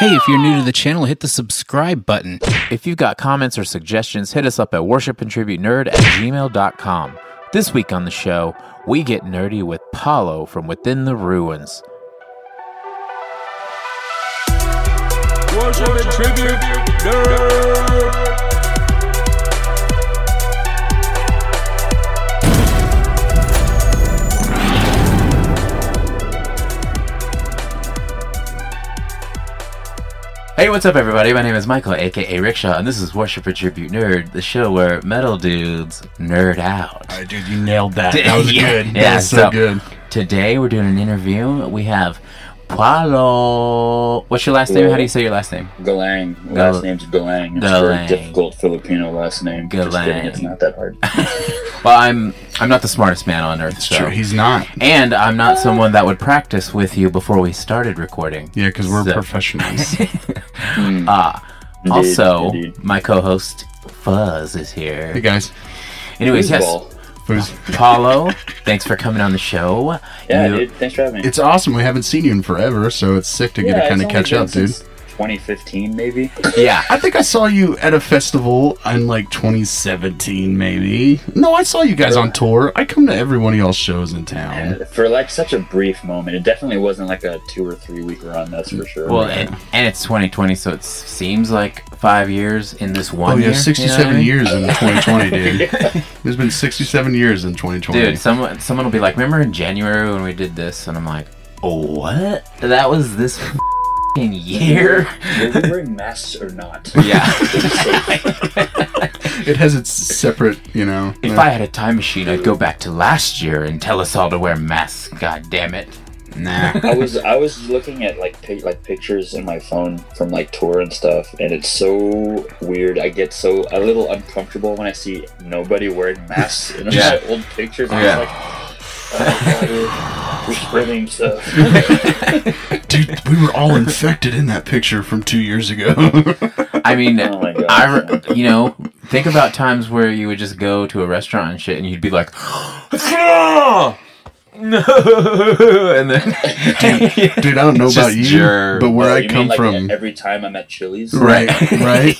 Hey, if you're new to the channel, hit the subscribe button. If you've got comments or suggestions, hit us up at worshipandtribute.nerd at gmail.com. This week on the show, we get nerdy with Paulo from Within the Ruins. Worship and tribute, nerd. Hey, what's up, everybody? My name is Michael, aka Rickshaw, and this is Worship and Tribute Nerd, the show where metal dudes nerd out. All right, dude, you nailed that. That was Yeah, good. yeah, that was so, so- good. Today, we're doing an interview. We have Paulo. What's your last name? How do you say your last name? Galang. Gal- Last name's Galang. It's Galang. a very difficult Filipino last name. Galang. kidding, it's not that hard. Well, I'm I'm not the smartest man on earth, so. Sure, he's not. and I'm not someone that would practice with you before we started recording. Yeah, because we're So- professionals. Ah, Indeed, also, indeed. my co-host Fuzz is here. hey, guys. Anyways, yes, Foosball. Who's- Paulo, thanks for coming on the show. Yeah, You- dude. Thanks for having me. It's awesome. We haven't seen you in forever, so it's sick to get yeah, to kind of catch been up, dude. Since 2015, maybe. Yeah, I think I saw you at a festival in like 2017, maybe. No, I saw you guys on tour. I come to every one of y'all shows in town. And for like such a brief moment, it definitely wasn't like a two or three week run. That's for sure. well, and, and it's 2020, so it seems like five years in this one Oh yeah, year. 67 you know what I mean? years in 2020, dude. There's been 67 years in 2020. Dude, someone someone will be like, "Remember in January when we did this?" And I'm like, "Oh, what? That was this f***ing year." Were we wearing masks or not? Yeah. it has its separate, you know. If I had a time machine, I'd go back to last year and tell us all to wear masks. God damn it! nah. I was I was looking at like pic- like pictures in my phone from like tour and stuff, and it's so weird. I get so a little uncomfortable when I see nobody wearing masks in Yeah. my old pictures. I'm Yeah. Just like, God, we're spreading stuff. Dude, we were all infected in that picture from two years ago. I mean, Oh. I you know think about times where you would just go to a restaurant and shit, and you'd be like, "No!" and then Dude, I don't know Just about you, germ. but where Oh, I you mean, come like, from, every time I'm at Chili's. right, right,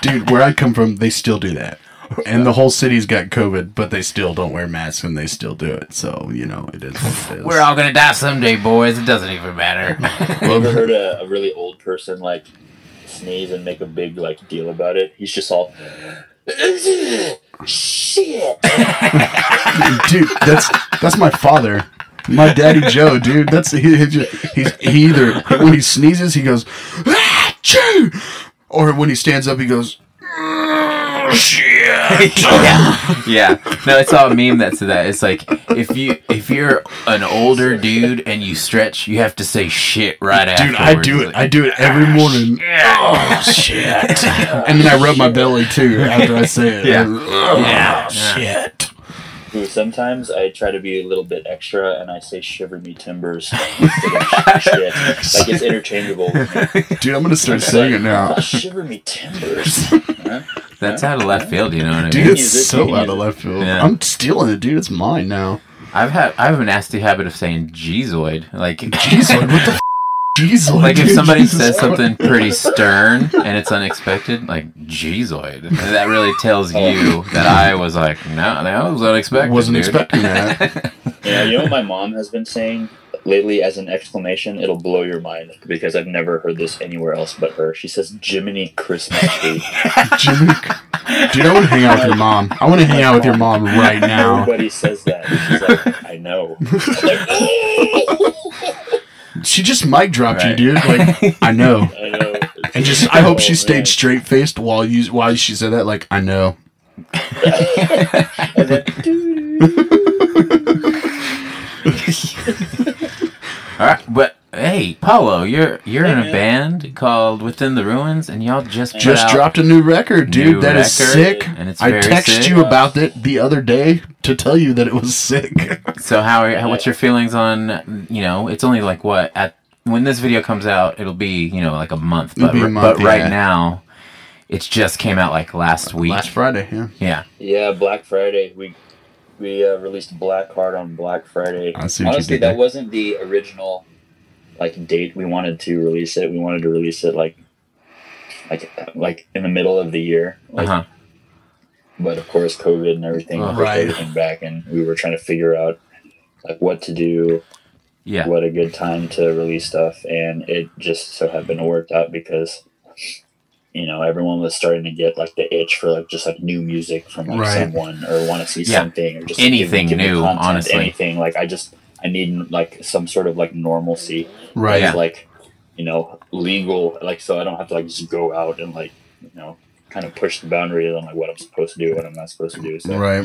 dude, where I come from, they still do that, and the whole city's got COVID, but they still don't wear masks and they still do it. So you know, it is what it is. We're all gonna die someday, boys. It doesn't even matter. You ever heard a, a really old person like sneeze and make a big like deal about it? He's just all shit. dude, that's that's my father. My daddy Joe, dude. That's he. He, just, he's he either when he sneezes, he goes, ah, Chew! or when he stands up, he goes, "Ah, shit. yeah, yeah. No, it's all a meme that said that. It's like if you if you're an older dude and you stretch, you have to say shit right after. Dude, I do it. I do it every ah, morning. Oh shit! and then I rub my belly too after I say it. Yeah. Oh, Yeah. shit. Dude, sometimes I try to be a little bit extra and I say shiver me timbers instead shit. Like it's interchangeable. Dude, I'm gonna start saying it now. Oh, shiver me timbers. Huh? That's out of left field. You know what I mean? Dude, it's it, so out of left field. Yeah. I'm stealing it, dude. It's mine now. I've had I have a nasty habit of saying "geezoid." Like, Jeez, like, what the f- Jeez, like if somebody Jesus says Christ. something pretty stern and it's unexpected, like "geezoid," and that really tells oh. you that I was like, no, that was unexpected. wasn't dude." expecting that. Yeah, you know what my mom has been saying lately as an exclamation? It'll blow your mind because I've never heard this anywhere else but her. She says Jiminy Christmas tree. Jimmy, dude, I want to hang out with your mom. I want to hang out with your mom right now. Everybody says that. She's like, I know. Like, She just mic dropped Right. you, dude. Like I know, I know. and just I hope she Oh, stayed straight faced while you while she said that. Like I know. And All right, but hey, Paulo, you're you're in a man. band called Within the Ruins, and y'all just put Just out- dropped a new record, dude. New That is record, sick. and it's I very texted sick. you about it the other day to tell you that it was sick. So how are how, what's your feelings on you know? It's only like what at when this video comes out, it'll be you know like a month, It'll but be a r- month, but right now, It just came out like last week. Last Friday, yeah. yeah, yeah, Black Friday. We we uh, released Black Heart on Black Friday. I see Honestly, that there. wasn't the original like date we wanted to release it. We wanted to release it like like like in the middle of the year. uh-huh. But of course, COVID and everything Oh, right. everything back, and we were trying to figure out like what to do, Yeah. what a good time to release stuff, and it just so happened to work out because you know everyone was starting to get like the itch for like just like new music from like Right. someone or want to see Yeah. something or just Anything give me new, honestly. anything like I just I need like some sort of like normalcy Right. Yeah. like you know legal like so i don't have to like just go out and like you know kind of push the boundaries on like what i'm supposed to do what i'm not supposed to do so Right.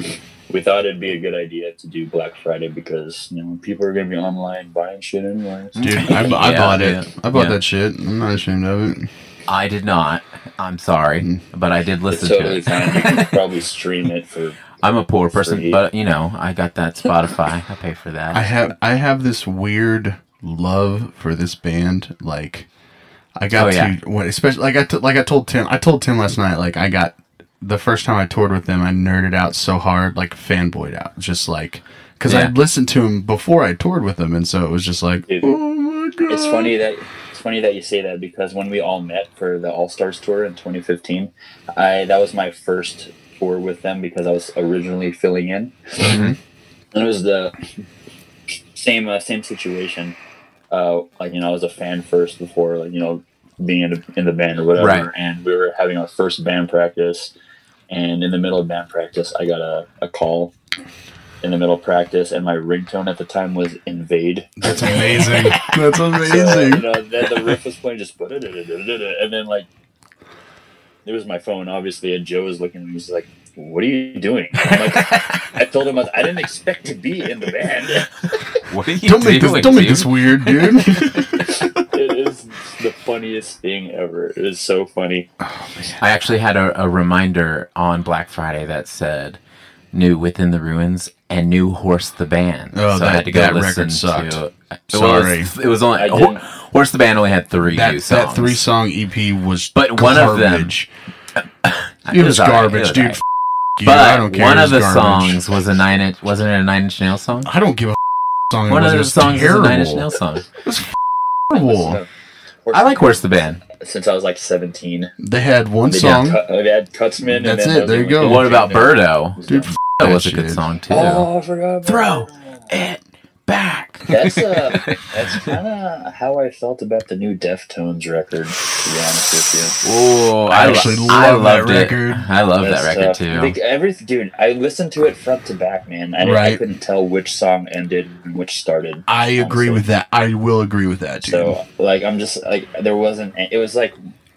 we thought it'd be a good idea to do black friday because you know people are gonna be online buying shit anyway so- Dude, I, I Yeah, bought it. yeah. I bought Yeah. that shit. I'm not ashamed of it. I did not. I'm sorry, Mm. but I did it's listen totally to it. fine you can probably stream it for I'm a poor person, Free. but you know, I got that Spotify. I pay for that. I have I have this weird love for this band. Like I got Oh, yeah. to when especially like I t- like I told Tim I told Tim last night like I got the first time I toured with them I nerded out so hard like fanboyed out just like because Yeah. I'd listened to him before I toured with them and so it was just like Dude, oh my god it's funny that it's funny that you say that because when we all met for the All Stars tour in 2015, I that was my first tour with them because I was originally filling in, Mhm. and it was the same uh, same situation. Uh, like you know, I was a fan first before like you know being in, the in the band or whatever, Right. and we were having our first band practice, and in the middle of band practice, I got a, a call. In the middle of practice, and my ringtone at the time was "Invade." that's amazing that's So, you amazing know, then the riff was playing just and then like it was my phone, obviously, and Joe was looking at me. He's like, "What are you doing?" I'm like, I told him I, I didn't expect to be in the band. what are you don't make this don't make this weird dude it is the funniest thing ever. It is so funny. Oh, I actually had a, a reminder on Black Friday that said "New Within the Ruins" and "New Horse the Band." Oh, so I that- had to go that listen record sucked. to. It Sorry. was, it was only Ho- Horse the Band only had three that new songs. that three song EP was But one of them- garbage. it was all right, it garbage was dude all right. F- you. I But don't care one of the garbage. songs was a nine inch. Wasn't it a Nine Inch Nail song? I don't give a f- song. One it was. of It the was songs is a. Nine Inch Nail song. Terrible. So, I like Horse the Band. since I was like 17. They had one They, song. Had, Cut- oh, they had Cutsman. That's and then it, there are you go. What about Birdo? Dude, f- That that was a good song too. Oh, I forgot. about Throw that. it back. That's uh, that's kind of how I felt about the new Deftones record. To be honest with you. Oh, I I, actually lo- love I that loved it. record. I love that record tough. too. Like, everything, dude. I listened to it front to back, man. I, I couldn't tell which song ended and which started. I agree honestly. with that. I will agree with that, dude. So, like, I'm just like, there wasn't. It was like,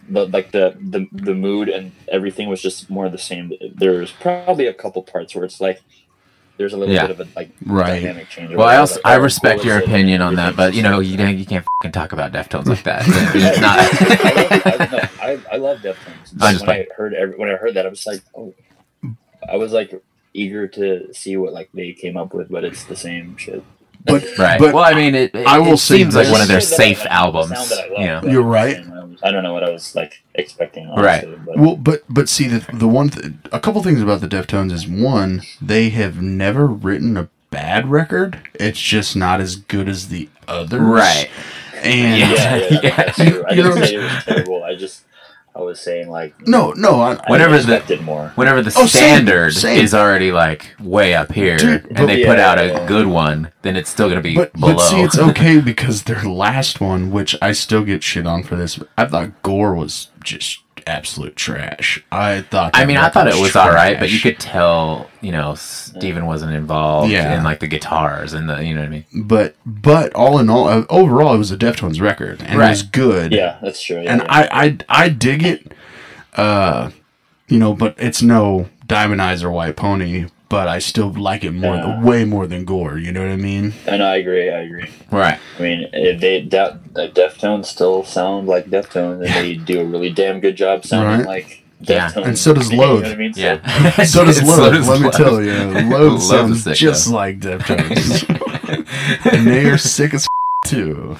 the like the the the mood and everything was just more of the same. There's probably a couple parts where it's like. There's a little Yeah. bit of a like Right. dynamic change. Well, I also Like, I respect your opinion on that, but you know you don't you can't fucking talk about Deftones like that. It's I, not. love, I, no, I, I love Deftones. I'm just when I heard every, when I heard that, I was like, oh, I was like eager to see what like they came up with, but it's the same shit. But right. But well, I mean, it, it, I will it say seems like one of their It's safe that albums. sound that love, you you're right. I don't know what I was like expecting. Right. Honestly, But Well, but but see the the one th- a couple things about the Deftones is one they have never written a bad record. It's just not as good as the others. Right. And yeah, yeah, Yeah. that's true. I You know didn't what say it was terrible. I just I was saying like no, no, I, Whenever the- more. Whenever the Oh, standard same. is already like way up here, Dude, and they Yeah, put out a good one, then it's still going to be but below. but see, it's okay because their last one, which I still get shit on for this, I thought Gore was just absolute trash. I thought. I mean, I record thought it was all right, but you could tell, you know, Steven wasn't involved Yeah. in like the guitars and the, you know what I mean? But but all in all, uh, overall, it was a Deftones record, and it was good. Yeah, that's true. Yeah, and yeah. I, I I dig it. Uh, you know, but it's no Diamond Eyes or White Pony. But I still like it more, Yeah. way more than Gore. You know what I mean? and I agree. I agree. Right. I mean, if they da- like Deftones still sound like Deftones, and they do a really damn good job sounding Right. like Yeah. Deftones. And so does You know Loathe. what I mean? So- Yeah. So does So Load. does let me Load. tell you, Load Load sounds sick, just though. like Deftones, and they are sick as too.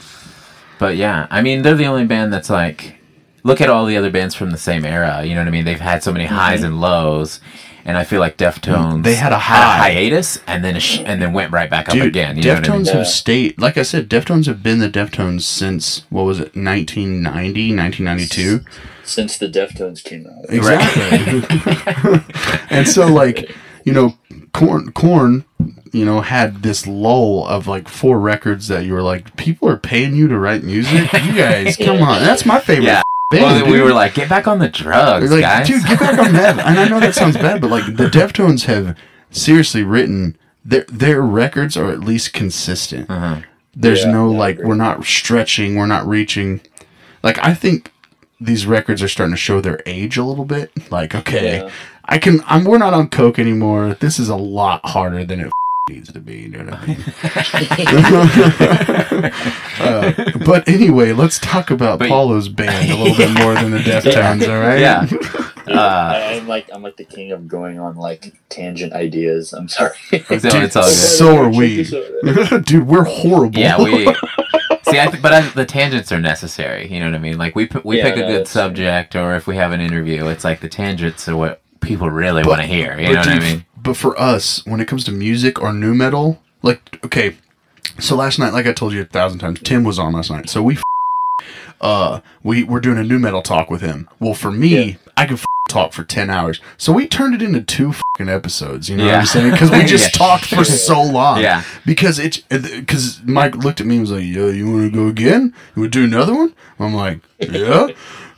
But yeah, I mean, they're the only band that's like, look at all the other bands from the same era. You know what I mean? They've had so many highs mm-hmm. and lows, and I feel like Deftones They had a a high. hiatus and then a sh- and then went right back up Dude, again. You know what I mean? Deftones have stayed. Like I said, Deftones have been the Deftones since what was it, 1990, 1992. Since the Deftones came out. Exactly. and so, like, you know, Korn, Korn, you know, had this lull of like four records that you were like, people are paying you to write music. You guys, come on, that's my favorite. Yeah. Band, well, then we were like, get back on the drugs, like, guys. dude, get back on that. And I know that sounds bad, but like the Deftones have seriously written their their records are at least consistent. Uh-huh. There's Yeah, no yeah, like we're not stretching, we're not reaching. Like I think these records are starting to show their age a little bit. Like okay, Yeah. I can. I'm. We're not on coke anymore. This is a lot harder than it needs to be. You know what I mean? uh, but anyway, let's talk about But- Paulo's band a little bit more than the Deftones. All right? yeah. Uh, I, I'm like I'm like the king of going on like tangent ideas. I'm sorry. so it's all good. So are we, dude. We're horrible. Yeah, we see. I th- but I, the tangents are necessary. You know what I mean? Like we p- we Yeah, pick a good that's- subject, or if we have an interview, it's like the tangents are what people really want to hear. You but know what I mean? But for us, when it comes to music or new metal, like okay, so last night, like I told you a thousand times, Tim was on last night. So we, f- uh, we were doing a new metal talk with him. Well, for me, Yeah. I could f- talk for ten hours, so we turned it into two fucking episodes. You know what I'm saying? Because we just Yeah. talked for so long. Yeah. Because it's because Mike looked at me and was like, "Yo, you want to go again? You want to do another one?" I'm like, "Yeah,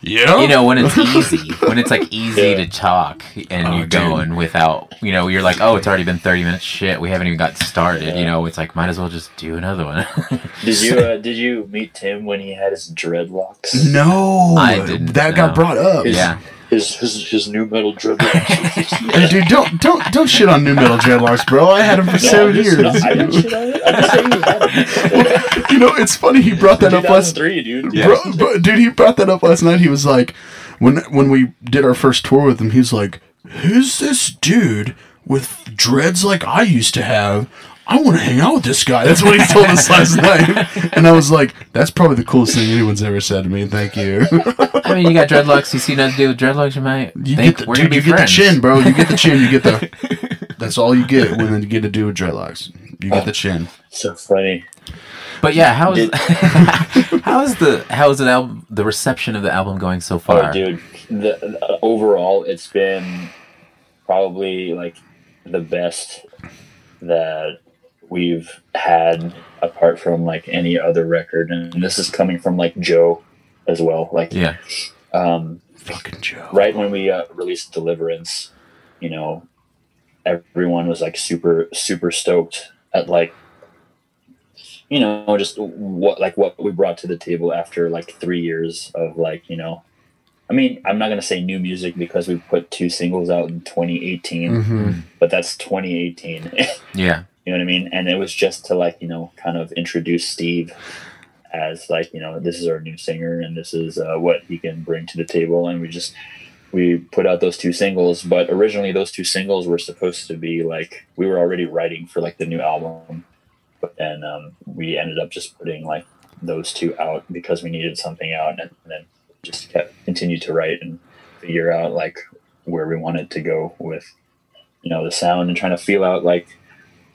yeah." You know when it's easy, when it's like easy Yeah. to talk, and Oh, you're dude. going without, you know, you're like, oh, it's already been thirty minutes. Shit, we haven't even got started. You know, it's like might as well just do another one. Did you uh, did you meet Tim when he had his dreadlocks? no, I didn't that got brought up. yeah, His his his new metal dreadlocks. Hey, dude, don't don't don't shit on new metal dreadlocks, bro. I had him for No, seven years. I didn't shit on it. I'm just saying he had you know, it's funny he brought that up last. 2003, dude. Bro, bro, dude, he brought that up last night. He was like, when when we did our first tour with him, he's like, "Who's this dude with dreads like I used to have?" I want to hang out with this guy. That's what he told us last night. And I was like, that's probably the coolest thing anyone's ever said to me. Thank you. I mean, you got dreadlocks. You see nothing to do with dreadlocks, you might You think get the, we're dude, gonna be you get the friends. chin, bro. You get the chin. You get the. That's all you get when you get to do with dreadlocks. You get the chin. So funny. But yeah, how is Did- how is the how is the album the reception of the album going so far? Oh, dude. The, uh, overall, it's been probably like the best that we've had apart from like any other record, and this is coming from like Joe as well. Like, Yeah, um, Fucking Joe. right when we uh, released Deliverance, you know, everyone was like super super stoked at like you know just what like what we brought to the table after like three years of like you know i mean i'm not going to say new music because we put two singles out in 2018 hmm but that's 2018 yeah, you know what i mean? And it was just to like you know kind of introduce steve as like you know this is our new singer and this is uh, what he can bring to the table. And we just we put out those two singles but originally those two singles were supposed to be like we were already writing for like the new album but then um, we ended up just putting like those two out because we needed something out and then just kept continued to write and figure out like where we wanted to go with you know the sound and trying to feel out like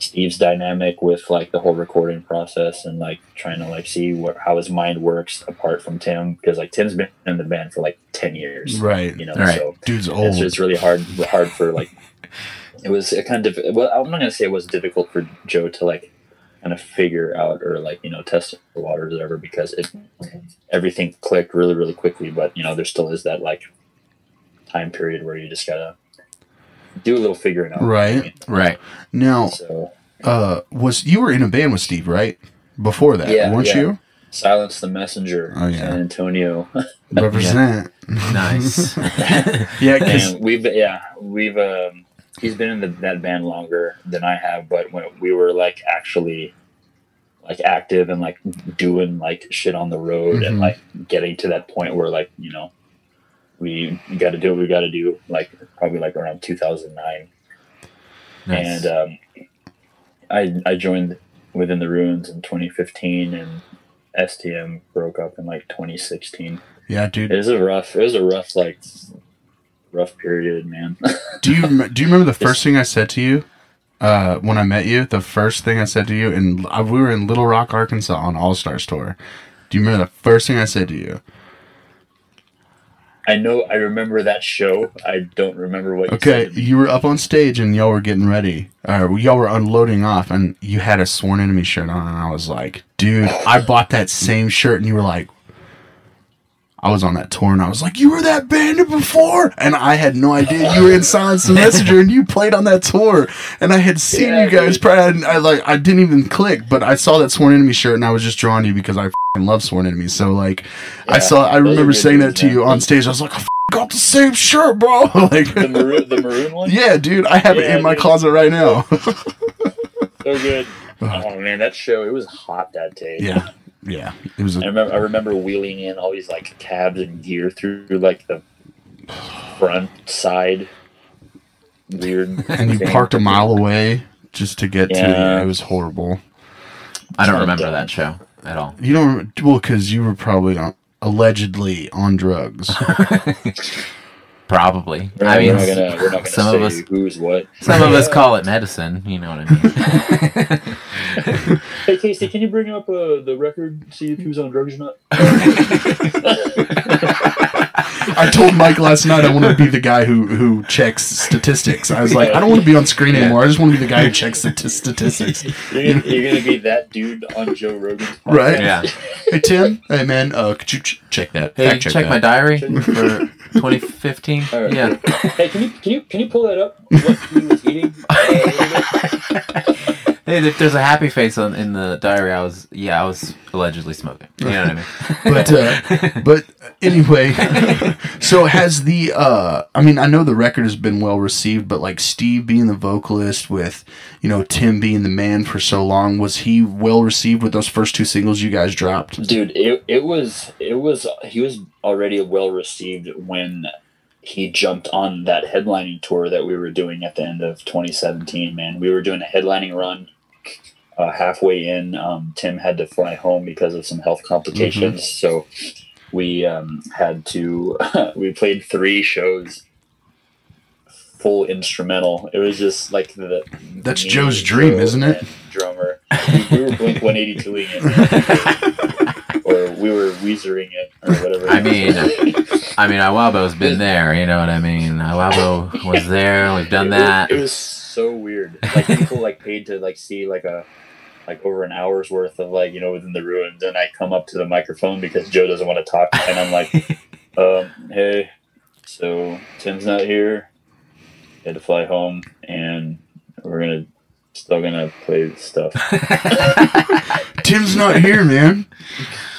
Steve's dynamic with like the whole recording process and like trying to like see what how his mind works apart from Tim because like Tim's been in the band for like ten years, Right. You know, Right. so Dude's it's old. just really hard hard for like it was a kind of well I'm not gonna say it was difficult for Joe to like kind of figure out or like you know test the waters or whatever because it everything clicked really really quickly but you know there still is that like time period where you just gotta do a little figuring out Right. right. Now, so uh, was you were in a band with Steve, right? Before that, Yeah, weren't yeah. you? Silence the Messenger, Oh, yeah. San Antonio. Represent. Nice. Yeah, because and we've yeah we've um, he's been in the, that band longer than I have, but when we were like actually like active and like doing like shit on the road Mhm. and like getting to that point where like you know we got to do what we got to do like probably like around 2009 nice. and um, I I joined within the ruins in 2015 and STM broke up in like 2016 yeah, dude. it was a rough it was a rough like rough period, man. Do you do you remember the first thing I said to you uh, when I met you? The first thing I said to you, and uh, we were in Little Rock, Arkansas, on All Stars tour. Do you remember the first thing I said to you? I know. I remember that show. I don't remember what. You Okay, said. you were up on stage and y'all were getting ready. Uh, y'all were unloading off, and you had a Sworn Enemy shirt on, and I was like, "Dude, I bought that same shirt," and you were like. I was on that tour and I was like, You were that band before? And I had no idea you were in Silence the Messenger and you played on that tour. And I had seen Yeah, you guys dude. prior and I like I didn't even click, but I saw that Sworn Enemy shirt and I was just drawn to you because I fing love Sworn Enemy. So like I saw I remember saying that to you on stage. I was like, I f- got the same shirt, bro. like the maroon, the maroon one. Yeah, dude, I have it Yeah, in my closet right now. so good. Oh man, that show. It was hot that day. yeah, yeah. It was. I A, remember. I remember wheeling in all these like cabs and gear through like the front side. Weird. and you parked a mile away just to get to. Yeah. It was horrible. I don't remember that show at all. You don't well because you were probably on, allegedly on drugs. Probably. We're I mean, we're not gonna. We're not gonna some say of us, who's what. some of us call it medicine. You know what I mean? Hey Casey, can you bring up uh, the record? See if who's on drugs or not. I told Mike last night I want to be the guy who who checks statistics. I was like, I don't want to be on screen anymore. I just want to be the guy who checks the t- statistics. You're gonna, you're gonna be that dude on Joe Rogan's podcast. Right? Yeah. Hey Tim, hey man, uh, could you ch- check that? Hey, Fact check, my that. diary for 2015. All right. Yeah. Hey, can you can you can you pull that up? What he was eating? Uh, Hey, if there's a happy face on in the diary, I was yeah, I was allegedly smoking. You know what I mean? but uh, but anyway, so has the uh, I mean, I know the record has been well received, but like Steve being the vocalist with you know Tim being the man for so long, was he well received with those first two singles you guys dropped? dude it, it was it was he was already well received when he jumped on that headlining tour that we were doing at the end of 2017 man we were doing a headlining run uh, halfway in um, tim had to fly home because of some health complications so we um, had to we played three shows full instrumental it was just like the That's Joe's dream, isn't it? drummer we, we were blink 182ing it or we were Weezering it, or whatever. I mean, I mean, Iwabo's been there. You know what I mean? Iwabo was there. We've done It that. It was so weird. Like people like paid to like see like a like over an hour's worth of like you know within the ruins, and I come up to the microphone because Joe doesn't want to talk, and I'm like, um, "Hey, so Tim's not here. He had to fly home, and we're gonna still gonna play stuff." Tim's not here, man.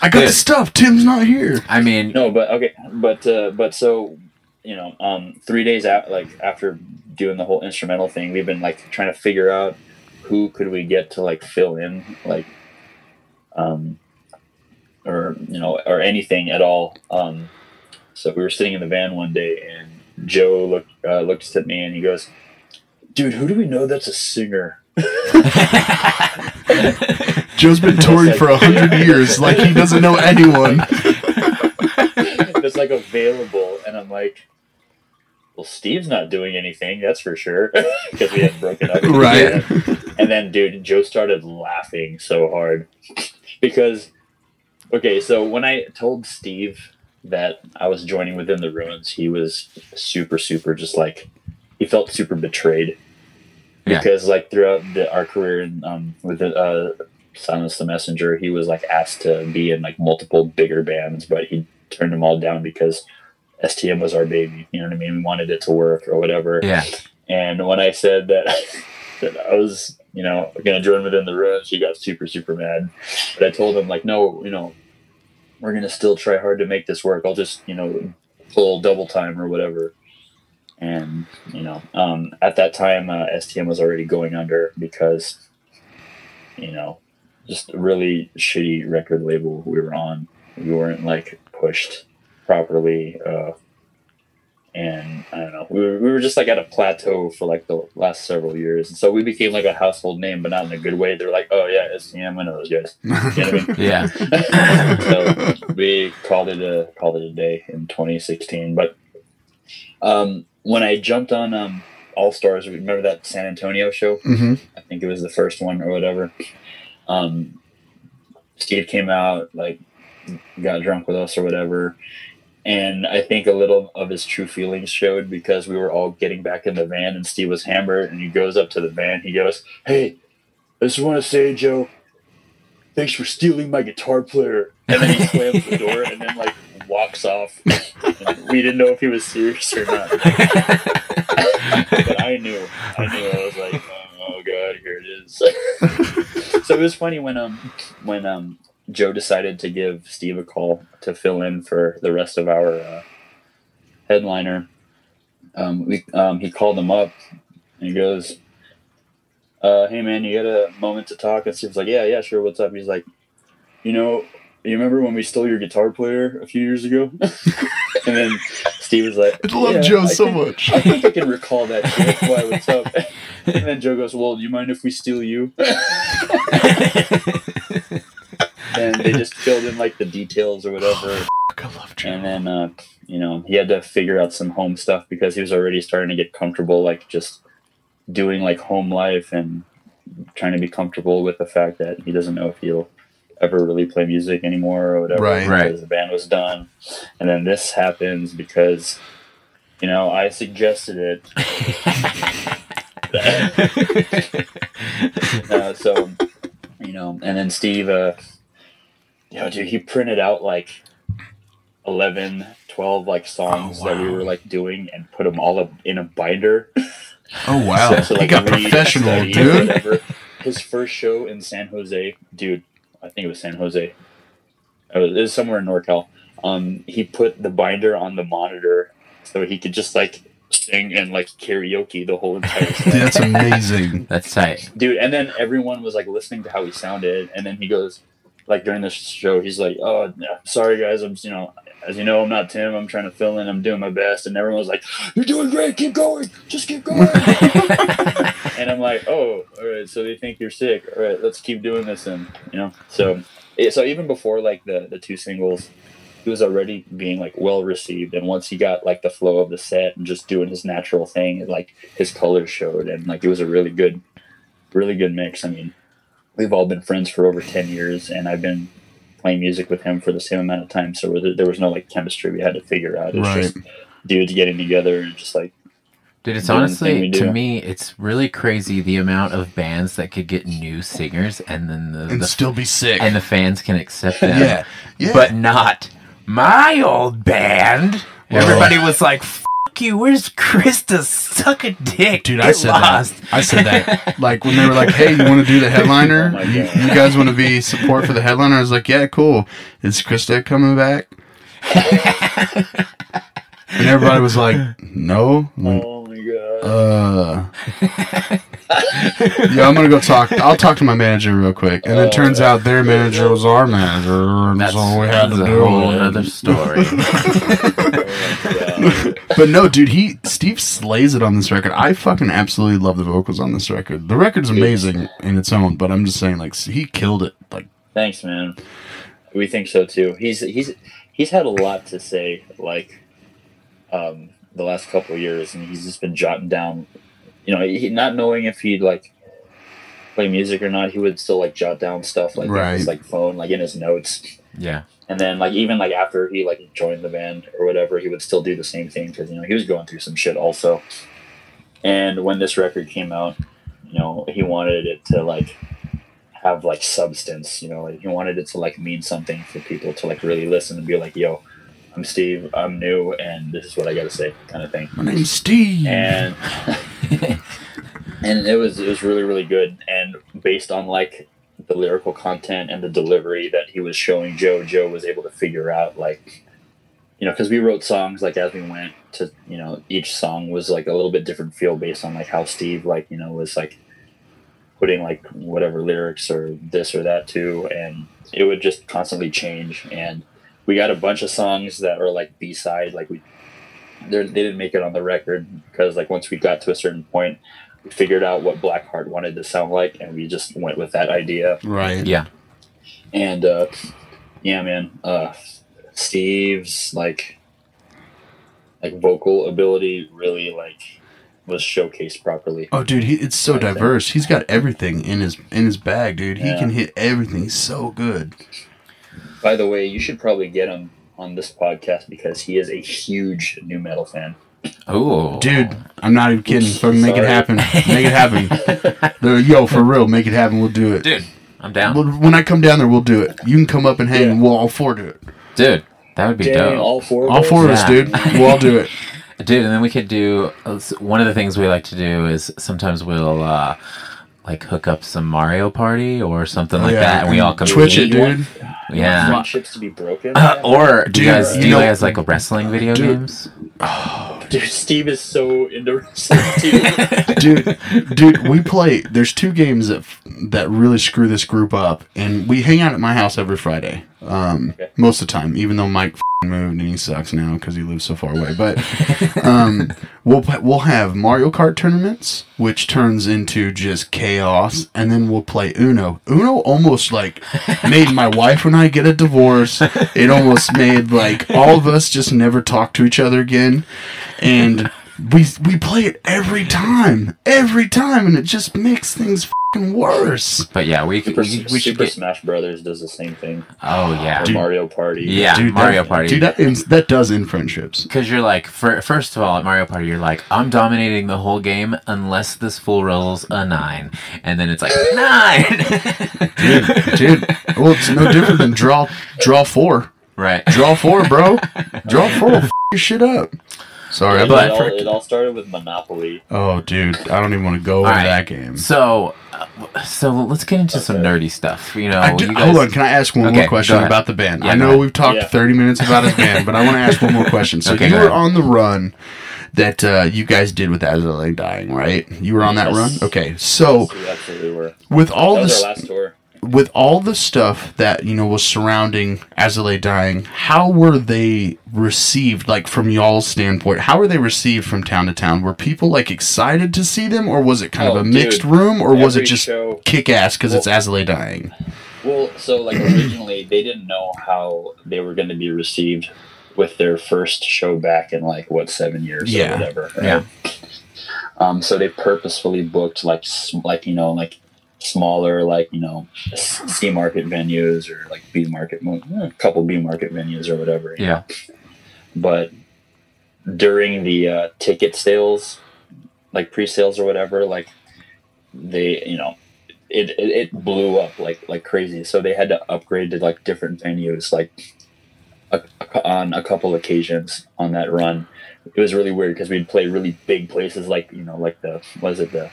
I got Yeah. the stuff. Tim's not here. I mean, No, but okay, but uh, but so you know, um, three days out, like after doing the whole instrumental thing, we've been like trying to figure out who could we get to like fill in, like, um, or you know, or anything at all. Um, so we were sitting in the van one day, and Joe looked uh, looked at me and he goes, "Dude, who do we know that's a singer?" Joe's been touring for a hundred years, like he doesn't know anyone. that's like available and i'm like well steve's not doing anything that's for sure because we had broken up Right. and then dude joe started laughing so hard because okay so when i told steve that i was joining within the ruins he was super super just like he felt super betrayed Yeah. because like throughout the, our career in, um, with uh, silence the messenger he was like asked to be in like multiple bigger bands but he turned them all down because stm was our baby you know what i mean we wanted it to work or whatever yeah, and when I said that, that I was, you know, going to join within the ruins, he got super, super mad. But I told him, like, no, you know, we're going to still try hard to make this work. I'll just, you know, pull double time or whatever. And, you know, um, at that time, uh, STM was already going under because, you know, just a really shitty record label we were on. We weren't like pushed properly. Uh, and I don't know, we were, we were just like at a plateau for like the last several years, and so we became like a household name, but not in a good way. They're like, oh yeah, STM, I know those guys. You know I mean? yeah. so we called it a called it a day in 2016. But Um, when I jumped on um, All Stars, remember that San Antonio show? hmm I think it was the first one or whatever. Um, Steve came out, like, got drunk with us or whatever. And I think a little of his true feelings showed because we were all getting back in the van and Steve was hammered. And he goes up to the van. He goes, Hey, I just want to say, Joe, thanks for stealing my guitar player. And then he slams the door and then, like, walks off. And we didn't know if he was serious or not. but I knew. I knew. I was like, oh, god, here it is. so it was funny when um when um Joe decided to give Steve a call to fill in for the rest of our uh, headliner. Um, we um he called him up and he goes, uh, "Hey man, you got a moment to talk?" And Steve's like, "Yeah, yeah, sure. What's up?" He's like, "You know." You remember when we stole your guitar player a few years ago? and then Steve was like, I love "Yeah, Joe I so think- much. I think I can recall that. Shit. Why? What's up? And then Joe goes, "Well, do you mind if we steal you?" And they just filled in like the details or whatever. I love Joe. And then, uh, you know, he had to figure out some home stuff because he was already starting to get comfortable, like just doing like home life and trying to be comfortable with the fact that he doesn't know if he'll ever really play music anymore or whatever. Right. Right. The band was done. And then this happens because, you know, I suggested it. uh, so, you know, and then Steve, uh, you know, dude, he printed out like 11, 12 like songs Oh, that we were like doing and put them all up in a binder. Oh wow, So, he like, got professional, study, dude. His first show in San Jose, dude, I think it was San Jose. It was, it was somewhere in NorCal. Um, he put the binder on the monitor so he could just like sing and like karaoke the whole entire Dude, set. that's amazing. That's tight. dude and then everyone was like listening to how he sounded and then he goes like during this show he's like oh sorry guys i'm you know as you know i'm not tim i'm trying to fill in i'm doing my best and everyone was like you're doing great keep going just keep going. And i'm like oh all right so they think you're sick all right let's keep doing this and you know? So so even before like the the two singles he was already being like well received and once he got like the flow of the set and just doing his natural thing like his colors showed and like it was a really good really good mix i mean we've all been friends for over 10 years and i've been playing music with him for the same amount of time so there, there was no like chemistry we had to figure out It's Right. just dudes getting together and just like Dude, it's honestly to me, it's really crazy the amount of bands that could get new singers and then the, And the still be sick. and the fans can accept them. yeah, yeah. But not my old band. Well- Everybody was like, "Fuck you! Where's Krista? Suck a dick, Dude, Get I said lost." that. I said that. Like when they were like, "Hey, you want to do the headliner? Oh you, you guys want to be support for the headliner?" I was like, "Yeah, cool. Is Krista coming back?" and everybody was like, "No." Like, oh my god uh, yeah, I'm gonna go talk. I'll talk to my manager real quick, and it Oh, turns yeah. out their manager was our manager, and That's, so we had that's to do whole other story. But no, dude, he Steve slays it on this record. I fucking absolutely love the vocals on this record. The record's amazing in its own, but I'm just saying, like, he killed it. Like, Thanks, man. We think so too. He's he's he's had a lot to say, like um, the last couple of years, and he's just been jotting down. You know, he, not knowing if he'd like play music or not, he would still like jot down stuff like on his Right. like phone, like in his notes. Yeah, And then like even like after he like joined the band or whatever, he would still do the same thing because you know he was going through some shit also. And when this record came out, you know he wanted it to like have like substance. You know, like he wanted it to like mean something for people to like really listen and be like, "Yo, I'm Steve. I'm new, and this is what I got to say," kind of thing my name's Steve. and and it was it was really really good and based on like the lyrical content and the delivery that he was showing Joe Joe was able to figure out like you know because we wrote songs like as we went to you know each song was like a little bit different feel based on like how Steve like you know was like putting like whatever lyrics or this or that to and it would just constantly change. And we got a bunch of songs that are like b-side like we they didn't make it on the record because like once we got to a certain point we figured out what blackheart wanted to sound like and we just went with that idea right. yeah. and uh yeah man uh steve's like like vocal ability really like was showcased properly. Oh, dude, he, it's so Right there. diverse. He's got everything in his in his bag, dude. He Yeah. can hit everything. He's so good. By the way, you should probably get him on this podcast because he is a huge new metal fan. Ooh, Dude, I'm not even kidding. Fucking make it happen. Make it happen. The- Yo, for real, make it happen. We'll do it. dude, I'm down, Well, When I come down there, we'll do it. You can come up and hang, Yeah. and we'll all four do it. dude. That would be Dang, dope. all four. Of All us? four of us, Yeah. dude. We'll all do it. Dude, and then we could do uh, one of the things we like to do is sometimes we'll uh like hook up some Mario Party or something like Yeah, that, and we all come Twitch it, dude. Yeah. Friendships to be broken. Uh, or do you guys you do you know- guys like wrestling video Dude. games? Oh, dude, Steve is so into wrestling too. dude, dude, we play. There's two games that that really screw this group up, and we hang out at my house every Friday. Um, Okay. most of the time, even though Mike moved and he sucks now because he lives so far away. But um, we'll we'll have Mario Kart tournaments, which turns into just chaos, and then we'll play Uno. Uno almost like made my wife and I get a divorce. It almost made like all of us just never talk to each other again, and we we play it every time, every time, and it just makes things fucking worse. But yeah, we could Super, we, we Super get. Smash Brothers does the same thing. Oh yeah, Or Mario Party. yeah, Dude, Mario that, Party. Dude, that ends, that does end friendships. Because you're like, for, first of all, at Mario Party, you're like, I'm dominating the whole game unless this fool rolls a nine, and then it's like nine. Dude, dude. Well, it's no different than draw draw four. right. Draw four, bro. Draw four. Will f- your shit up. Sorry, It, but all, it all started with Monopoly. oh, dude, I don't even want to go over All right. that game. So, so let's get into some nerdy stuff. You know, I do- you guys, hold on, can I ask one Okay, more question about the band? Yeah, I know we've talked Yeah. 30 minutes about his band, but I want to ask one more question. So Okay, you were ahead. on the run that uh, you guys did with As I Lay Dying, right? You were on that run? Okay. So We absolutely were. with all That was this our last tour. With all the stuff that you know was surrounding As I Lay Dying, how were they received? Like from y'all's standpoint, how were they received from town to town? Were people like excited to see them, or was it kind Oh, of a mixed dude. room, or was it just show- kick ass because it's Well- As I Lay Dying? Well, so like originally they didn't know how they were going to be received with their first show back in like what seven years Yeah. or whatever. right? Yeah. Um, so they purposefully booked like like you know like smaller like you know C market venues or like B market a couple B market venues or whatever. Yeah. but during the uh, ticket sales, like pre-sales or whatever, like they, you know, it, it it blew up like like crazy. So they had to upgrade to like different venues, like a, on a couple occasions on that run. It was really weird because we'd play really big places, like you know, like the what is it the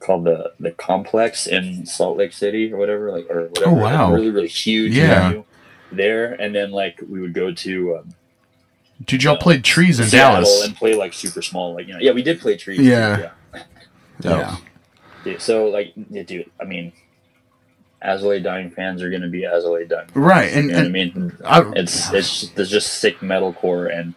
called the the complex in Salt Lake City or whatever, like or whatever. Oh, wow. like, really really huge Yeah. there, and then like we would go to. Um, Dude, y'all know, played trees in Seattle Dallas. and play like super small, like you know, yeah, we did play trees. Yeah. yeah. Yeah. Dude, so like, yeah, dude, I mean, As I Lay Dying fans are gonna be As I Lay Dying. Right, and, You know what I mean? I, It's it's just, there's just sick metalcore, and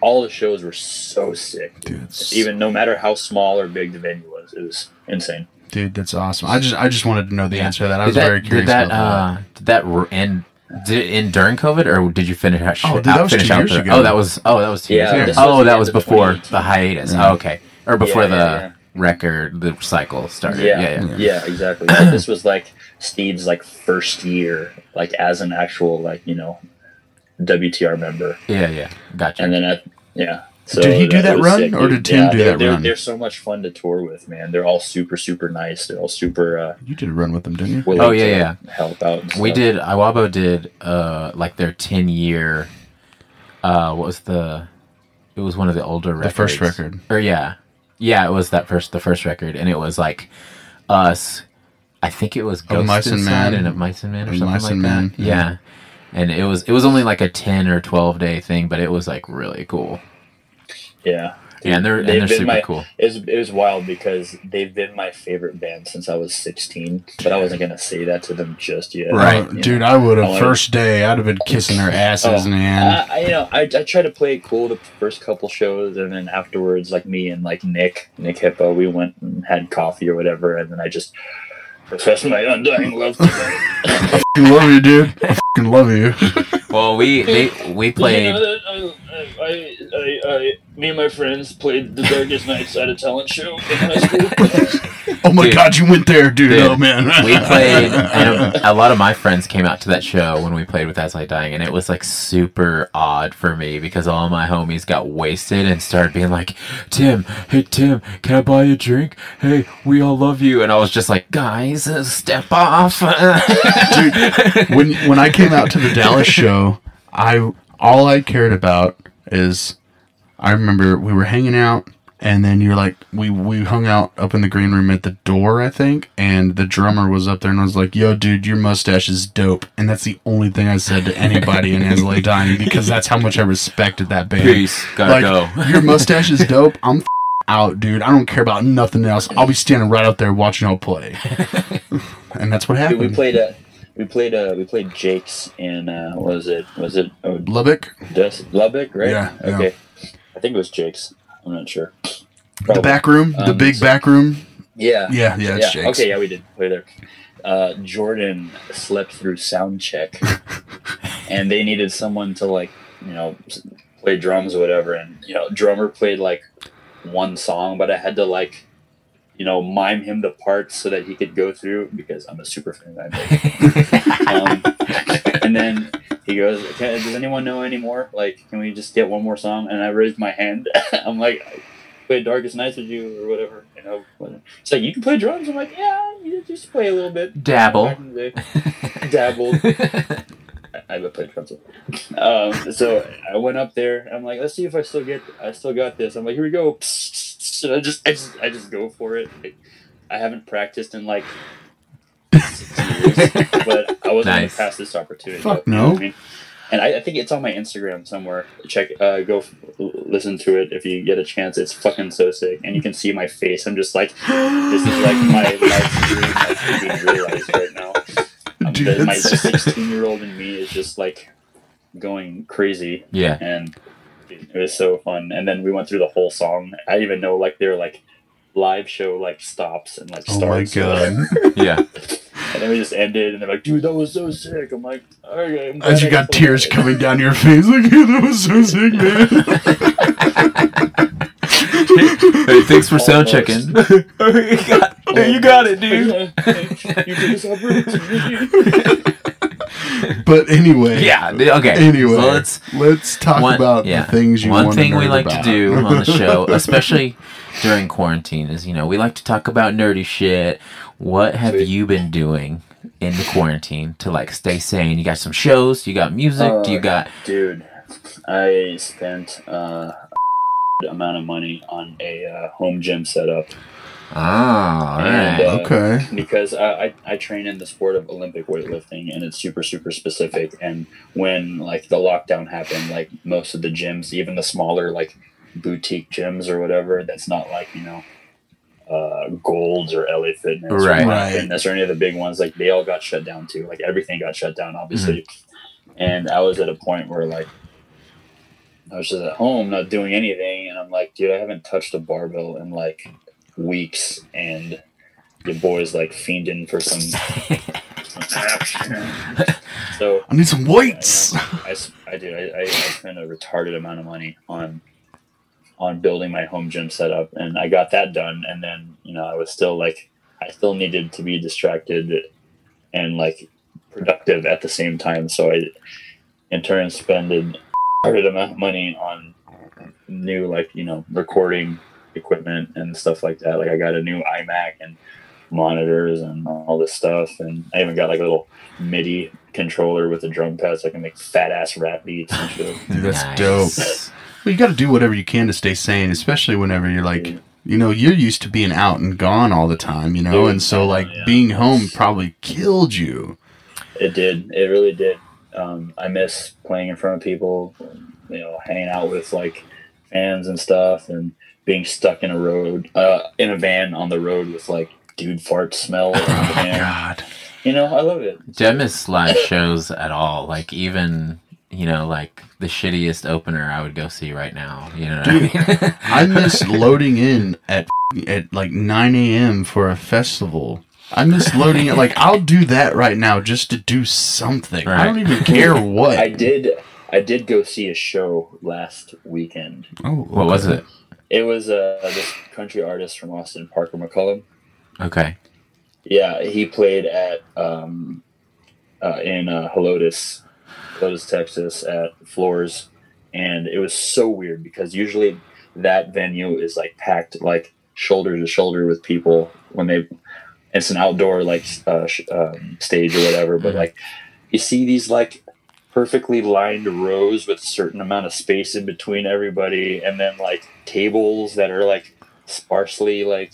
all the shows were so sick. dude, Even no matter how small or big the venue was, it was insane. dude, that's awesome. I just I just wanted to know the Yeah. answer to that. I was that, very curious Did that, about uh, did that r- end? Did it end during COVID, or did you finish? out- Oh, dude, that was two years the- ago. Oh, that was. Oh, that was two Yeah, years ago. Oh, that was before the hiatus. Yeah. Oh, okay, or before Yeah, the yeah, yeah. record, the cycle started. Yeah, Yeah, yeah, yeah. exactly. This was like Steve's like first year, like as an actual like you know WTR member. Yeah, yeah. Gotcha. And then at yeah. So Did he do that was run, or did Tim do they're, that they're, run? They're so much fun to tour with, man. They're all super, super nice. They're all super uh, You did a run with them, didn't you? Oh, yeah, yeah. help out. And we stuff. did. Iwabo did uh like their ten year. Uh, what was the? It was one of the older records. The first record. Or yeah, yeah. It was that first the first record, and it was like us. I think it was Ghost Mice and Inside Men. and of Mice and Men or Of something Mice like and that. Men, Yeah. yeah. And it was it was only like a ten or twelve day thing, but it was like really cool. Yeah. Yeah, and they're and They've they're super my- cool. It was, it was wild because they've been my favorite band since I was 16, but I wasn't going to say that to them just yet. Right, You dude. know. I would have first day. I'd have been kissing their asses, Oh, man. I, I- you know, I, I try to play it cool the first couple shows, and then afterwards, like me and like Nick, Nick Hipa, we went and had coffee or whatever, and then I just professed my undying love to them. f***ing love you, dude. I f***ing love you. Well, we they, we Did you played. know that I, I, I, I, me and my friends played the Darkest Nights at a talent show in high school. Oh my Dude. god, you went there, dude. Dude, Oh man. we played, and a, a lot of my friends came out to that show when we played with As I Dying, and it was like super odd for me because all my homies got wasted and started being like, "Tim, hey Tim, can I buy you a drink? Hey, we all love you," and I was just like, "Guys, uh, step off." Dude, when when I came out to the Dallas show, I all I cared about is I remember we were hanging out and then you're like we we hung out up in the green room at the door, I think, and the drummer was up there and I was like, "Yo, dude, your mustache is dope." And that's the only thing I said to anybody in As I Lay Dying because that's how much I respected that band. Peace, gotta like, go. your mustache is dope. I'm f- out, dude. I don't care about nothing else. I'll be standing right out there watching y'all play. and that's what Dude, happened. we played uh, we played uh, we played Jake's in uh, what was it was it oh, Lubbock, Des- Lubbock right? Yeah, yeah. Okay, I think it was Jake's. I'm not sure. the back room, the Um, big so- back room. Yeah. Yeah, yeah, it's yeah. Jake's. Okay, yeah, we did play there. Uh, Jordan slept through sound check, and they needed someone to like, you know, play drums or whatever. And you know, drummer played like one song, but I had to like, you know, mime him the parts so that he could go through because I'm a super fan. Um, and then he goes, "Can- "Does anyone know anymore? Like, can we just get one more song?" And I raised my hand. I'm like, "I "Play Darkest Nights with you or whatever." You know, whatever. it's like you can play drums. I'm like, "Yeah, you just play a little bit." Dabble. Back in the day. Dabbled. I haven't played drums. Um, so I went up there. I'm like, let's see if I still get. I still got this. I'm like, here we go. And I just, I just, I just go for it. I haven't practiced in like six years, but I wasn't Nice. gonna pass this opportunity. Fuck up, you know no. I mean? And I, I think it's on my Instagram somewhere. Check, uh, go f- listen to it if you get a chance. It's fucking so sick, and you can see my face. I'm just like, this is like my life dream like being realized right now. Dude, the- my 16 year old in me is just like going crazy, yeah. and it was so fun. And then we went through the whole song. I even know like they're like live show like stops and like Oh my god! Yeah. And then we just ended, and they're like, "Dude, that was so sick." I'm like, "Okay." I'm As you got tears coming down your face, like yeah, that was so sick, man. Hey, thanks for sound Almost. checking. you, got, you got it, dude. you took this opportunity. but anyway, Yeah. Okay. Anyway, So let's let's talk one, about yeah. the things you want to talk about. One thing to we like about. to do on the show, especially during quarantine, is you know we like to talk about nerdy shit. What have Sweet. you been doing in the quarantine to like stay sane? You got some shows. You got music. do you Uh, got? Dude, I spent uh, a amount of money on a uh, home gym setup Ah, and, right. uh, okay. because I, I, I train in the sport of Olympic weightlifting and it's super super specific. And when like the lockdown happened, like most of the gyms, even the smaller like boutique gyms or whatever, that's not like you know. Uh, Golds or LA Fitness Right. Planet Right. Fitness or any of the big ones, like they all got shut down too. Like everything got shut down, obviously. And I was at a point where like I was just at home, not doing anything, and I'm like, dude, I haven't touched a barbell in like weeks, and your boy's like fiending for some, some action. so I need some weights. I did. I, I, I spent a retarded amount of money on on building my home gym setup, and I got that done. And then you know, I was still like, I still needed to be distracted and like productive at the same time. So I, in turn, spended retarded amount of money on new like you know recording equipment and stuff like that. Like I got a new iMac and monitors and all this stuff, and I even got like a little MIDI controller with a drum pad so I can make fat ass rap beats and shit. Dude, that's Nice. dope. Well, you got to do whatever you can to stay sane, especially whenever you're like, you know, you're used to being out and gone all the time, you know, Dude, and so like yeah. being home probably killed you. It did. It really did. Um, I miss playing in front of people, you know, hanging out with like fans and stuff, and being stuck in a road, uh, in a van on the road with like dude fart smell. in the van. God. You know, I love it. Do I miss live shows at all? Like even you know like the shittiest opener I would go see right now. You know what I mean? I miss loading in at at like 9 a.m. for a festival I miss loading it. Like I'll do that right now just to do something. I don't even care what. I did. I did go see a show last weekend. oh, What was it? It was uh, this country artist from Austin, Parker McCollum. Okay. Yeah, he played at um, uh, in uh, Helotes, Helotes, Texas, at Floore's, and it was so weird because usually that venue is like packed like shoulder to shoulder with people when they. It's an outdoor like uh, sh- um, stage or whatever, but Mhm. like you see these like perfectly lined rows with a certain amount of space in between everybody, and then like tables that are like sparsely like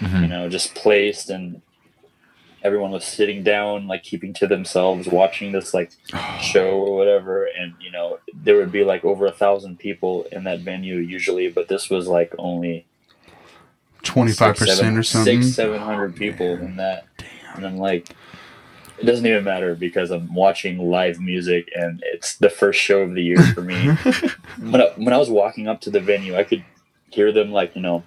you Mhm. know, just placed and everyone was sitting down, like keeping to themselves, watching this like show or whatever. And, you know, there would be like over a thousand people in that venue usually, but this was like only twenty five six, seven- percent or something. Six, seven hundred people in that. Damn. And I'm like, it doesn't even matter because I'm watching live music and it's the first show of the year for me. when, I, when I was walking up to the venue, I could hear them like, you know,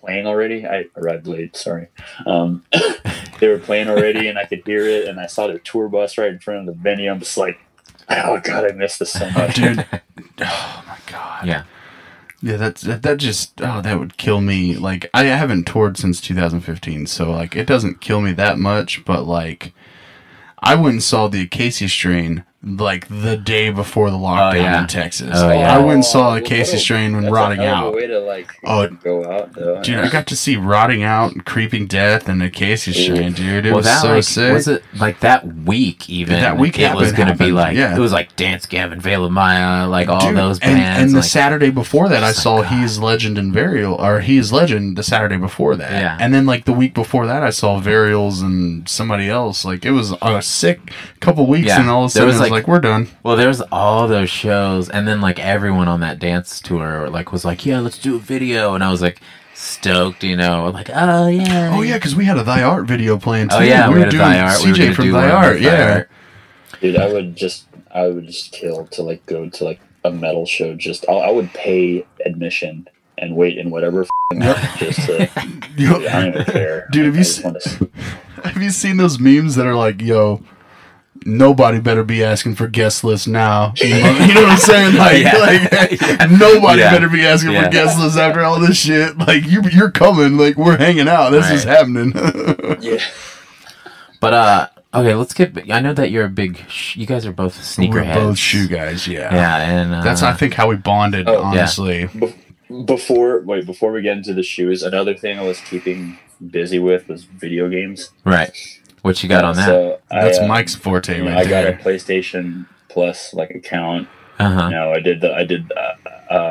playing already. I arrived late, sorry. Um, they were playing already and I could hear it and I saw their tour bus right in front of the venue. I'm just like, oh God, I missed this so much. Dude, oh my god. Yeah. Yeah, that's that, that just oh that would kill me. Like I haven't toured since 2015, so like it doesn't kill me that much, but like I went and saw the Acacia strain like the day before the lockdown oh, yeah. in Texas. Oh, yeah. I went and saw Oh, Casey what strain when rotting a out. way to like Oh, go out though. Dude, I got to see rotting out, and creeping death, and Acacia strain, dude. It well, was that so like sick. was it like that week even That week it was gonna be like yeah. it was like Dance Gavin Veil of Maya like all Dude, those bands and the like, Saturday before that, I saw uh, like, He is Legend and Burial, or He is Legend the Saturday before that. Yeah. And then like the week before that, I saw Varials and somebody else. Like it was a sick couple weeks, Yeah. and all of a There sudden was, it was like- like, we're done. Well, there was all those shows, and then like everyone on that dance tour like was like, "Yeah, let's do a video," and I was like stoked, you know, like, "Oh yeah, Oh yeah, because we had a Thy Art video playing oh, too. oh yeah." we, We, were had doing Thy Art. CJ we were from Thy Art. with Thy Yeah. Art. Dude, I would just, I would just kill to like go to like a metal show. Just, I'll, I would pay admission and wait in whatever f***ing just to. Yo, I don't even care. Dude, have I you just s- wanna have you seen those memes that are like, "Yo"? Nobody better be asking for guest list now. You know, you know what I'm saying? Like, Yeah. like nobody Yeah. better be asking Yeah. for guest list after all this shit. Like, you, you're coming. Like, we're hanging out. This is happening. Yeah. But uh, okay, let's get. I know that you're a big. Sh- you guys are both we're sneakerheads. both shoe guys. Yeah, Yeah, and uh, that's I think how we bonded. Oh, yeah. honestly, Bef- Before, wait, before we get into the shoes, another thing I was keeping busy with was video games. right. What you got on that? So that's I, uh, Mike's forte you know, right I got a. PlayStation Plus like account. Uh huh. No, I did the I did uh,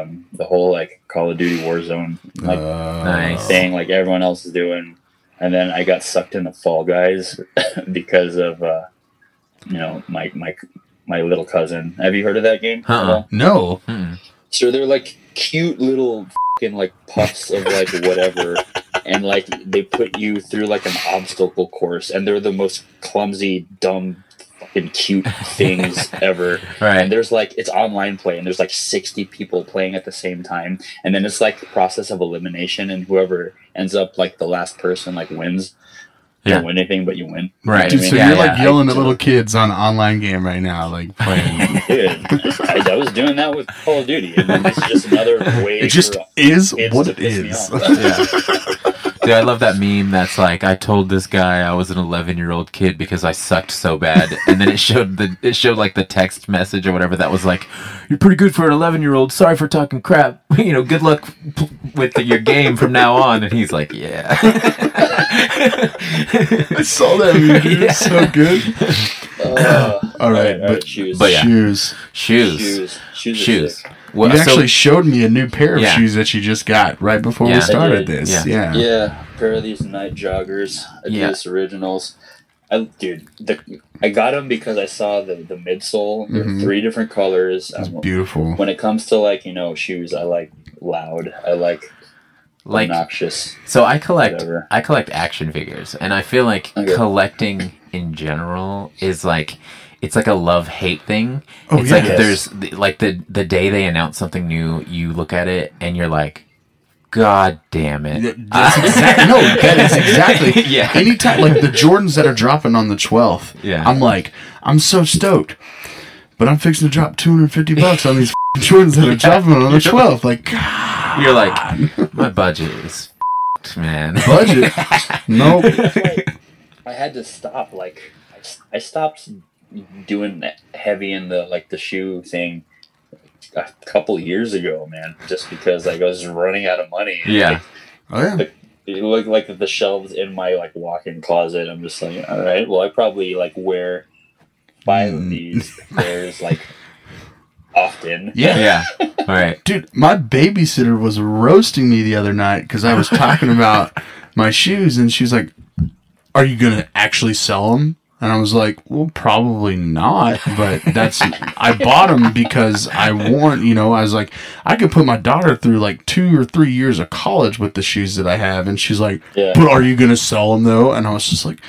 um, the whole like Call of Duty Warzone like Uh, Nice. thing like everyone else is doing, and then I got sucked into Fall Guys because of uh, you know my my my little cousin. Have you heard of that game? Uh-uh. No, Mm-mm. So they're like cute little fucking like puffs of like whatever, and like they put you through like an obstacle course, and they're the most clumsy, dumb, fucking cute things ever. right And Right. there's like it's online play, and there's like 60 people playing at the same time, and then it's like the process of elimination, and whoever ends up like the last person like wins. You Yeah. don't win anything, but you win. Right. dude. I So Yeah, you're like yeah, yelling I- at little kids on an online game right now, like playing. Dude, I, I was doing that with Call of Duty, and then it's just another way. it just for is what it is. it piss me is. Off. Yeah. Dude, I love that meme that's like I told this guy I was an 11 year old kid because I sucked so bad, and then it showed the it showed like the text message or whatever that was like, "You're pretty good for an 11 year old. Sorry for talking crap. You know, good luck p- with your game from now on." And he's like, "Yeah." I saw that meme, dude. It's so good. Uh, All right, all but shoes. but yeah. shoes. Shoes, shoes, shoes, shoes. sick. Well, you so- actually showed me a new pair of Yeah. shoes that you just got right before Yeah. we started this. Yeah. Yeah. Yeah, pair of these night joggers, Adidas originals. I, dude, the, I got them because I saw the the midsole. They're Mhm. three different colors. It's Um, beautiful. when it comes to like you know shoes, I like loud. I like like obnoxious. So I collect Whatever. I collect action figures, and I feel like Okay. collecting in general is like it's like a love hate thing. Oh, it's like yes. there's like the the day they announce something new, you look at it and you're like, God damn it. That's exactly no. That is exactly. Yeah. Anytime like the Jordans that are dropping on the twelfth. Yeah. I'm like, I'm so stoked, but I'm fixing to drop 250 bucks on these Jordans that are dropping on the twelfth. Like God, You're like, my budget is f***ed, man. budget. nope. I had to stop. Like, I, I stopped doing heavy in the like the shoe thing a couple years ago, man. Just because like I was running out of money. Yeah. Oh yeah. It looked like the shelves in my like walk-in closet. I'm just like, all right, well, I probably like wear five of Mm. these pairs like often. Yeah. Yeah. All right. Dude, my babysitter was roasting me the other night because I was talking about my shoes, and she's like, "Are you gonna actually sell them?" And I was like, "Well, probably not, but that's I bought them because I want, you know, I was like, I could put my daughter through like two or three years of college with the shoes that I have." And she's like, Yeah. "But are you gonna sell them though?" And I was just like,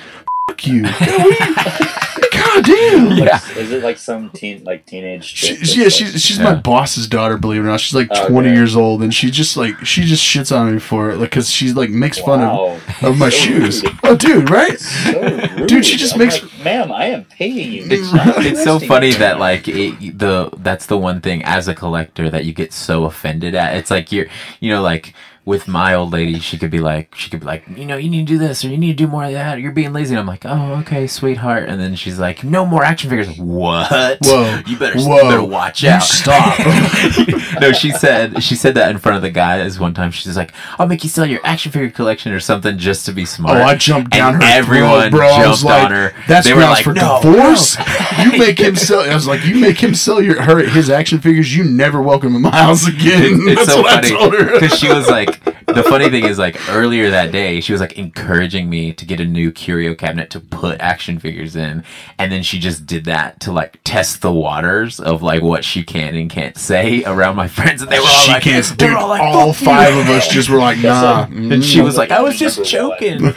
"Fuck you, God damn." Yeah. Is it like some teen like teenage? She, chick that's yeah, like- she's she's Yeah. my boss's daughter. Believe it or not, she's like oh, Okay. twenty years old, and she just like she just shits on me for it, like because she's like makes fun of of my So shoes. rude. Oh, dude, right? So rude. Dude, she just I'm makes- like, ma'am, I am paying you. It's, not it's so funny in that like it, the that's the one thing as a collector that you get so offended at. It's like you're you know like with my old lady, she could be like she could be like you know you need to do this or you need to do more of that. Or you're being lazy. And I'm like oh okay sweetheart. And then she's like no more action figures. What? Whoa. You better Whoa. you better watch You out. stop. no, she said she said that in front of the guys one time. She's like, "I'll make you sell your action figure collection or something just to be smart." Oh, I jumped down And her everyone throat, bro. Jumped like, on her. That's They were grounds like, for "No, divorce. you make him sell. I was like, you make him sell your her his action figures. You never welcome in my house again. it's That's so what funny I told her. because she was like the funny thing is like earlier that day she was like encouraging me to get a new curio cabinet to put action figures in and then she just did that to like test the waters of like what she can and can't say around my friends and they were all she like can't. they Dude, were all, like, all "Fuck you." five of us just were like, nah. That's and she was like i was just joking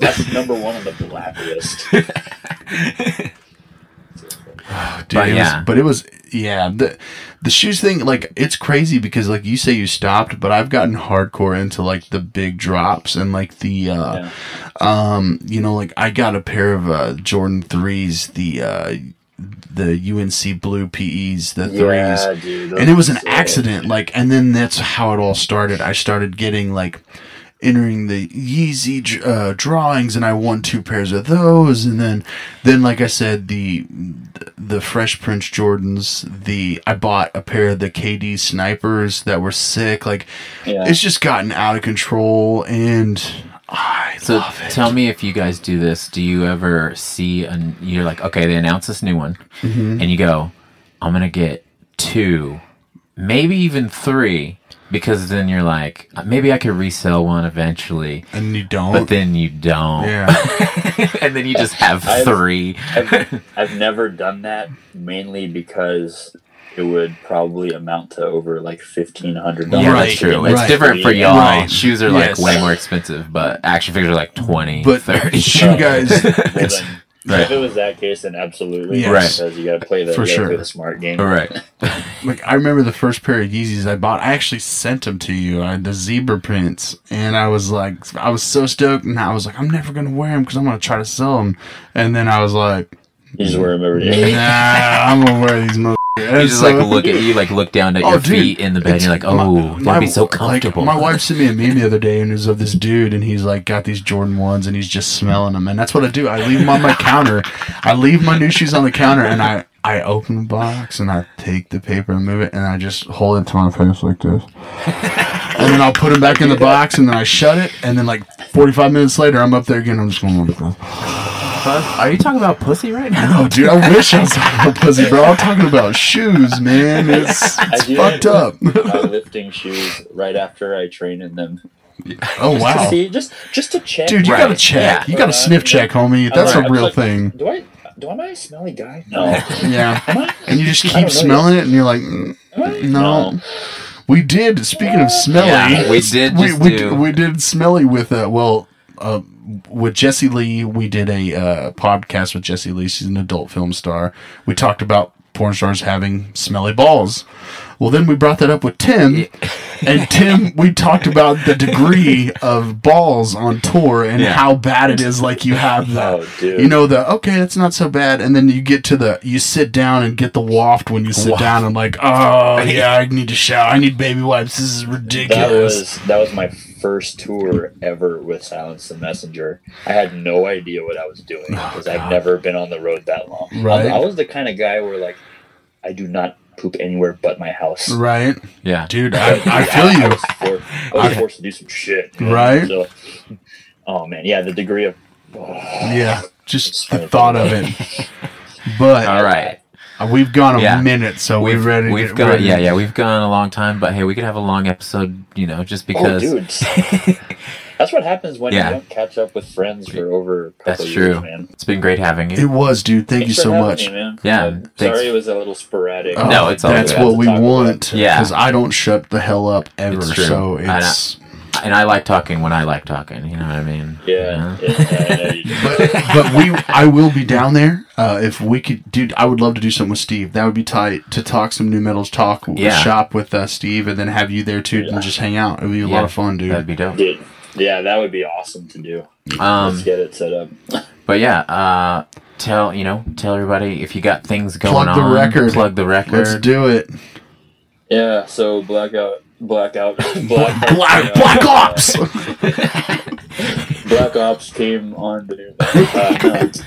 That's number one on the Dude, But it was- yeah. but it was yeah the the shoes thing like it's crazy because like you say you stopped, but I've gotten hardcore into like the big drops and like the uh Yeah. um you know like I got a pair of uh Jordan threes the uh the UNC blue PEs the threes Yeah, dude. and it was an those- accident like and then that's how it all started i started getting like entering the yeezy uh, drawings and i won two pairs of those. And then then like i said the the fresh prince jordans the i bought a pair of the kd snipers that were sick. Like Yeah. it's just gotten out of control and i so love it. tell me if you guys do this. Do you ever see and you're like okay they announced this new one. Mm-hmm. and you go i'm gonna get two maybe even three because then you're like maybe i could resell one eventually and you don't but then you don't yeah and then you just have I've- three I've, I've never done that mainly because it would probably amount to over like fifteen hundred dollars. yeah Right, that's true it's right. different for Yeah. y'all Right. shoes are like Yes. way more expensive but action figures are like 20 but 30 shoe guys it's then, Right. If it was that case, then absolutely. Yes. Right. Because you got to play the For gotta sure. play the smart game. all right like I remember the first pair of Yeezys I bought. I actually sent them to you. I had the zebra prints, and I was like, I was so stoked, and I was like, I'm never gonna wear them because I'm gonna try to sell them. And then I was like, You just wear them every day. Nah, I'm gonna wear these. Mother- you just like look at you like look down at Oh, your dude, feet in the bed and you're like oh my- that'd be so like, comfortable my wife sent me a meme the other day, and it was of this dude, and he's like got these Jordan ones, and he's just smelling them, and that's what I do. I leave them on my counter. I leave my new shoes on the counter, and I I open the box, and I take the paper and move it, and I just hold it to my face like this, and then I'll put them back in the box, and then I shut it, and then like 45 minutes later, I'm up there again. I'm just going oh like this. Are you talking about pussy right now Oh, dude, I wish I was talking about pussy, bro. I'm talking about shoes, man. It's, it's do fucked that up. with My lifting shoes right after I train in them. Oh Just to wow. see, just just to check. Dude, you Right. gotta check. Yeah. You gotta sniff check, homie. That's I'm a real like, thing. Do I? Do I am I a smelly guy? No. Yeah. And you just keep smelling it, and you're like, mm, Am I? no. We did. Speaking of smelly, Yeah, we did We, just we, do- we did smelly with uh, well, uh, with Jesse Lee. We did a uh, podcast with Jesse Lee. She's an adult film star. We talked about porn stars having smelly balls. Well, then we brought that up with Tim, and Tim, we talked about the degree of balls on tour and Yeah. how bad it is. Like you have the, Oh, you know, the okay, that's not so bad, and then you get to the, you sit down and get the waft when you sit Waft. down and like, oh yeah, I need to shower, I need baby wipes. This is That ridiculous. was that was my first tour ever with Silence the Messenger. I had no idea what I was doing oh, because I've never been on the road that long. I- Right. I, was the kind of guy where like I do not poop anywhere but my house. right, Yeah. dude. I, I I feel you. was, for, I was forced to do some shit. you? Right. So, oh man, yeah, the degree of Yeah, just the thought of it. But All right. uh, we've gone a Yeah. minute, so We've, we're ready. we've gone, ready. yeah, yeah, we've gone a long time, but hey, we could have a long episode, you know, just oh, because. dude. That's what happens when Yeah. you don't catch up with friends for over a couple That's years, true. man. It's been great having you. It was, dude. Thank Thanks you so having much. me, man. Yeah, Uh, thanks. sorry it was a little sporadic. Oh, No, it's all that's good. what we Talk about want. Yeah. because I don't shut the hell up ever. It's true. So it's. And I like talking when I like talking. You know what I mean? Yeah, You know? yeah, I know you do. But, but we, I will be down there. Uh, if we could, dude, I would love to do something with Steve. That would be tight to talk some new metals talk, Yeah. shop with uh, Steve, and then have you there too, Yeah. and just hang out. It would be a Yeah, lot of fun, dude. That'd be dope. Dude, yeah, that would be awesome to do. Um, Let's get it set up. but yeah, uh, tell you know, tell everybody if you got things going Plug the record. Plug the record. Let's do it. Yeah, so blackout, blackout, Black, black, Black Ops. Black Ops came on the new. Uh.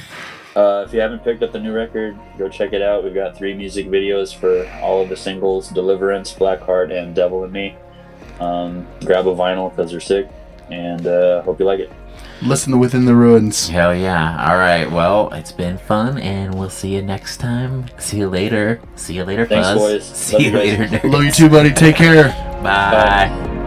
Uh, if you haven't picked up the new record, go check it out. We've got three music videos for all of the singles: "Deliverance," "Blackheart," and "Devil in Me." Um, grab a vinyl because they're sick, and uh, hope you like it. Listen to Within the Ruins. Hell yeah. All right. Well, it's been fun, and we'll see you next time. See you later. See you later, Thanks, Fuzz. boys. See Love you you later, nerds. Love you too, buddy. Take care. Bye. Bye.